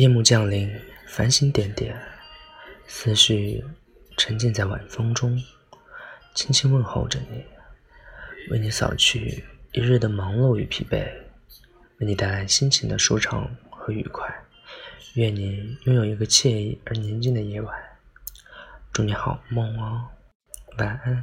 夜幕降临繁星点点思绪沉浸在晚风中轻轻问候着你为你扫去一日的忙碌与疲惫为你带来心情的舒畅和愉快。愿你拥有一个惬意而宁静的夜晚。祝你好梦哦晚安。